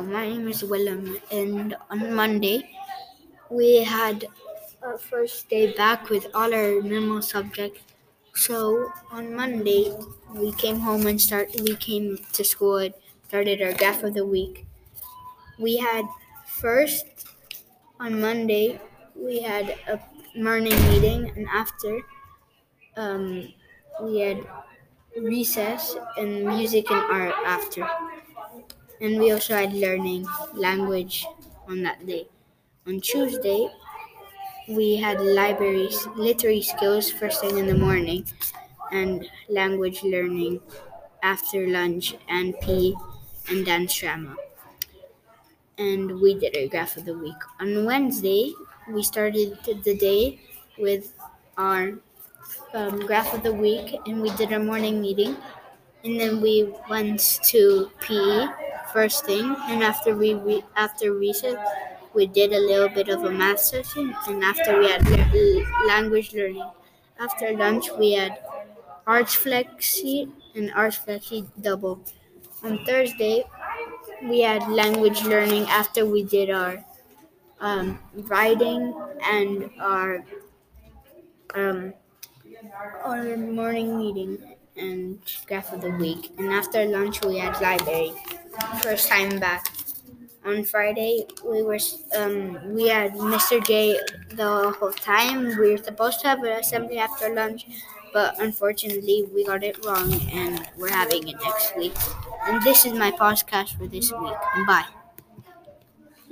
Um, and on Monday, we had our first day back with all our normal subjects. So on Monday, we came home and start. We came to school and started our graph of the week. We had first on Monday we had a morning meeting, and after um, we had recess and music and art after. And we also had learning language on that day. On Tuesday, we had libraries, literary skills first thing in the morning, and language learning after lunch, and PE and dance drama. And we did a graph of the week. On Wednesday, we started the day with our um, graph of the week, and we did our morning meeting. And then we went to PE first thing, and after we re- after recess, we did a little bit of a math session, and after we had le- language learning. After lunch, we had arts flexi and arts flexi double. On Thursday, we had language learning after we did our um, writing and our um, our morning meeting and graph of the week. And after lunch, we had library. First time back. On Friday, we were um, we had Mr. J the whole time. We were supposed to have an assembly after lunch, but unfortunately, we got it wrong, and we're having it next week. And this is my podcast for this week. Bye.